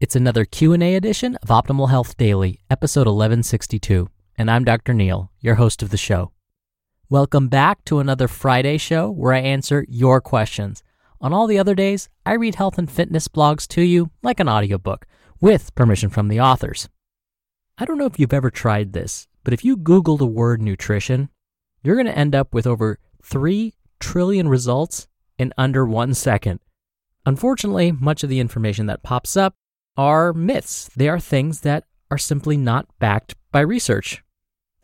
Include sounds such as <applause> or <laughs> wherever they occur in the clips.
It's another Q&A edition of Optimal Health Daily, episode 1162, and I'm Dr. Neal, your host of the show. Welcome back to another Friday show where I answer your questions. On all the other days, I read health and fitness blogs to you like an audiobook with permission from the authors. I don't know if you've ever tried this, but if you Google the word nutrition, you're going to end up with over 3 trillion results in under one second. Unfortunately, much of the information that pops up are myths. They are things that are simply not backed by research.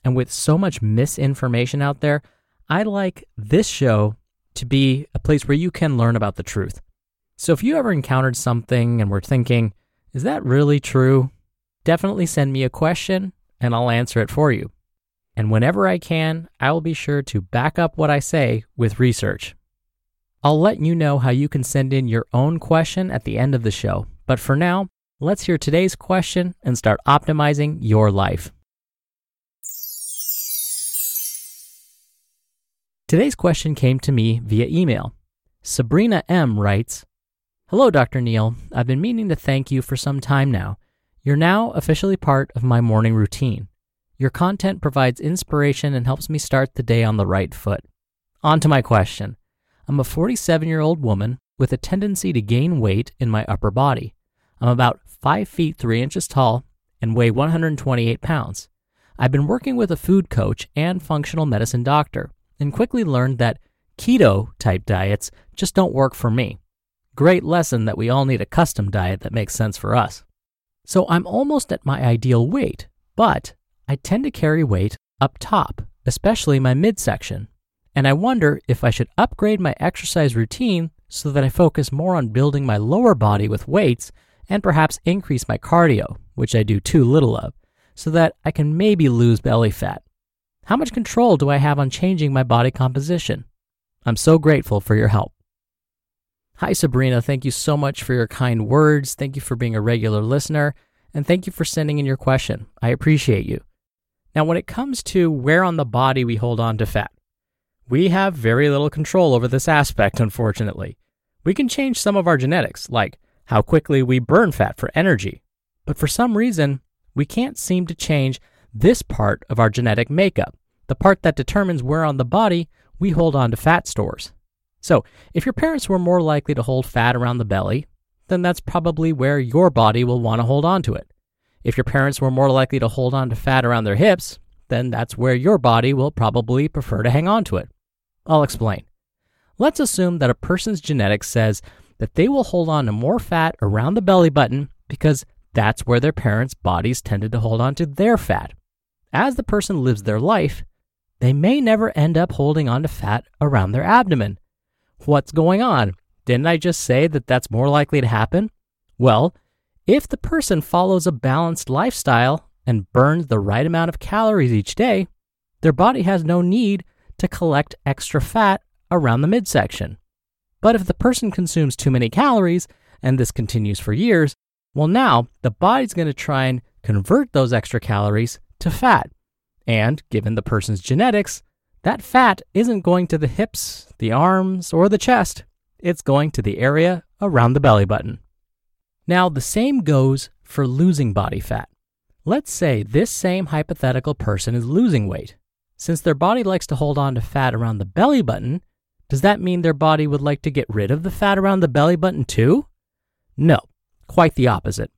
And with so much misinformation out there, I like this show to be a place where you can learn about the truth. So if you ever encountered something and were thinking, is that really true? Definitely send me a question and I'll answer it for you. And whenever I can, I will be sure to back up what I say with research. I'll let you know how you can send in your own question at the end of the show. But for now, Let's hear today's question and start optimizing your life. Today's question came to me via email. Sabrina M writes Hello, Dr. Neal. I've been meaning to thank you for some time now. You're now officially part of my morning routine. Your content provides inspiration and helps me start the day on the right foot. On to my question. I'm a 47 year old woman with a tendency to gain weight in my upper body. I'm about 5 feet 3 inches tall and weigh 128 pounds. I've been working with a food coach and functional medicine doctor and quickly learned that keto type diets just don't work for me. Great lesson that we all need a custom diet that makes sense for us. So I'm almost at my ideal weight, but I tend to carry weight up top, especially my midsection. And I wonder if I should upgrade my exercise routine so that I focus more on building my lower body with weights and perhaps increase my cardio, which I do too little of, so that I can maybe lose belly fat. How much control do I have on changing my body composition? I'm so grateful for your help. Hi, Sabrina. Thank you so much for your kind words. Thank you for being a regular listener. And thank you for sending in your question. I appreciate you. Now, when it comes to where on the body we hold on to fat, we have very little control over this aspect, unfortunately. We can change some of our genetics, like how quickly we burn fat for energy. But for some reason, we can't seem to change this part of our genetic makeup, the part that determines where on the body we hold on to fat stores. So, if your parents were more likely to hold fat around the belly, then that's probably where your body will want to hold on to it. If your parents were more likely to hold on to fat around their hips, then that's where your body will probably prefer to hang on to it. I'll explain. Let's assume that a person's genetics says that they will hold on to more fat around the belly button because that's where their parents' bodies tended to hold on to their fat. As the person lives their life, they may never end up holding on to fat around their abdomen. What's going on? Didn't I just say that that's more likely to happen? Well, if the person follows a balanced lifestyle and burns the right amount of calories each day, their body has no need to collect extra fat around the midsection. But if the person consumes too many calories, and this continues for years, well, now the body's going to try and convert those extra calories to fat. And given the person's genetics, that fat isn't going to the hips, the arms, or the chest. It's going to the area around the belly button. Now, the same goes for losing body fat. Let's say this same hypothetical person is losing weight. Since their body likes to hold on to fat around the belly button, does that mean their body would like to get rid of the fat around the belly button too? No, quite the opposite.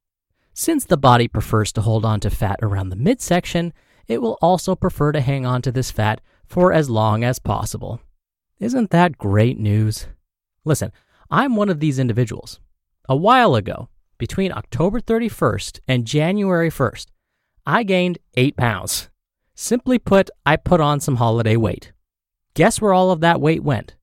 Since the body prefers to hold on to fat around the midsection, it will also prefer to hang on to this fat for as long as possible. Isn't that great news? Listen, I'm one of these individuals. A while ago, between October 31st and January 1st, I gained 8 pounds. Simply put, I put on some holiday weight. Guess where all of that weight went?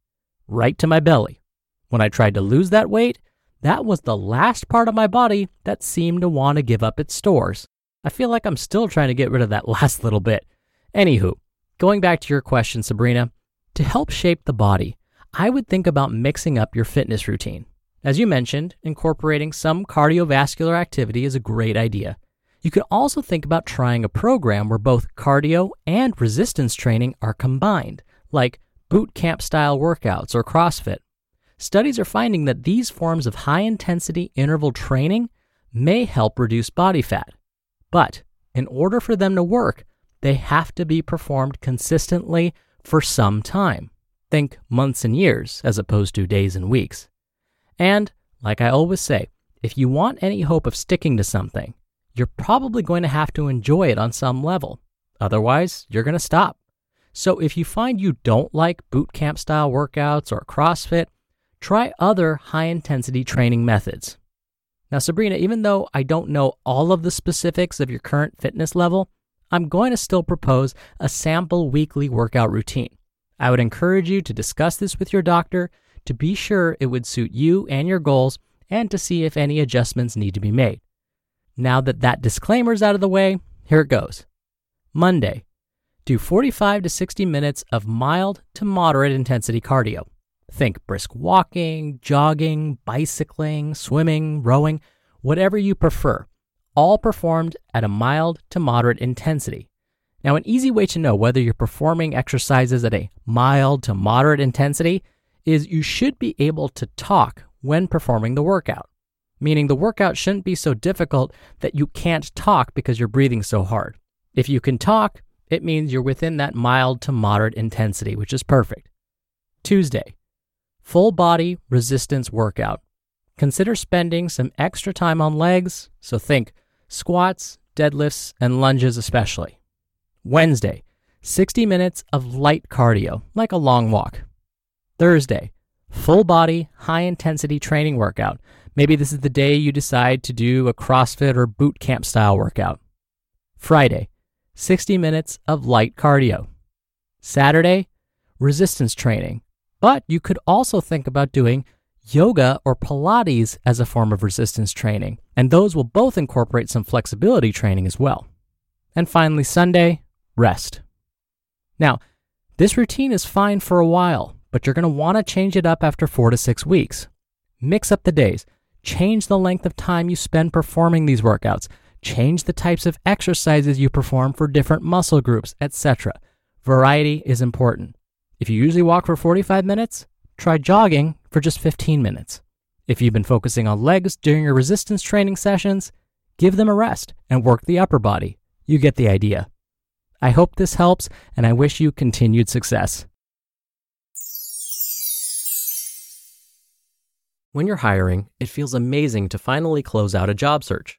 Right to my belly. When I tried to lose that weight, that was the last part of my body that seemed to want to give up its stores. I feel like I'm still trying to get rid of that <laughs> last little bit. Anywho, going back to your question, Sabrina, to help shape the body, I would think about mixing up your fitness routine. As you mentioned, incorporating some cardiovascular activity is a great idea. You could also think about trying a program where both cardio and resistance training are combined, like boot camp style workouts or CrossFit. Studies are finding that these forms of high intensity interval training may help reduce body fat. But in order for them to work, they have to be performed consistently for some time. Think months and years as opposed to days and weeks. And, like I always say, if you want any hope of sticking to something, you're probably going to have to enjoy it on some level. Otherwise, you're going to stop. So if you find you don't like boot camp style workouts or CrossFit, try other high intensity training methods. Now, Sabrina, even though I don't know all of the specifics of your current fitness level, I'm going to still propose a sample weekly workout routine. I would encourage you to discuss this with your doctor to be sure it would suit you and your goals and to see if any adjustments need to be made. Now that that disclaimer is out of the way, here it goes. Monday, do 45 to 60 minutes of mild to moderate intensity cardio. Think brisk walking, jogging, bicycling, swimming, rowing, whatever you prefer, all performed at a mild to moderate intensity. Now, an easy way to know whether you're performing exercises at a mild to moderate intensity is you should be able to talk when performing the workout, meaning the workout shouldn't be so difficult that you can't talk because you're breathing so hard. If you can talk, it means you're within that mild to moderate intensity, which is perfect. Tuesday, full body resistance workout. Consider spending some extra time on legs, so think squats, deadlifts, and lunges especially. Wednesday, 60 minutes of light cardio, like a long walk. Thursday, full body, high intensity training workout. Maybe this is the day you decide to do a CrossFit or boot camp style workout. Friday, 60 minutes of light cardio. Saturday, resistance training, but you could also think about doing yoga or Pilates as a form of resistance training, and those will both incorporate some flexibility training as well. And finally, Sunday, rest. Now, this routine is fine for a while, but you're going to want to change it up after four to six weeks. Mix up the days, change the length of time you spend performing these workouts, change the types of exercises you perform for different muscle groups, etc. Variety is important. If you usually walk for 45 minutes, try jogging for just 15 minutes. If you've been focusing on legs during your resistance training sessions, give them a rest and work the upper body. You get the idea. I hope this helps, and I wish you continued success. When you're hiring, it feels amazing to finally close out a job search.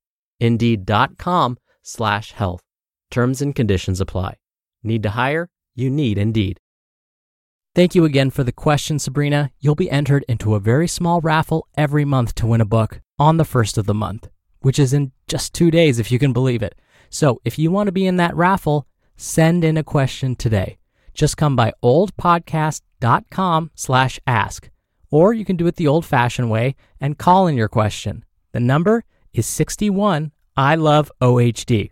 Indeed.com slash health. Terms and conditions apply. Need to hire? You need Indeed. Thank you again for the question, Sabrina. You'll be entered into a very small raffle every month to win a book on the first of the month, which is in just two days, if you can believe it. So if you want to be in that raffle, send in a question today. Just come by oldpodcast.com slash ask. Or you can do it the old fashioned way and call in your question. The number is 61 I love OHD.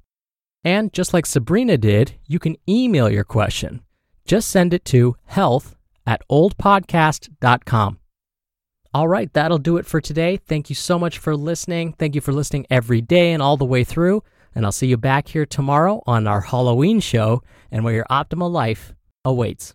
And just like Sabrina did, you can email your question. Just send it to health at oldpodcast.com. All right, that'll do it for today. Thank you so much for listening. Thank you for listening every day and all the way through. And I'll see you back here tomorrow on our Halloween show and where your optimal life awaits.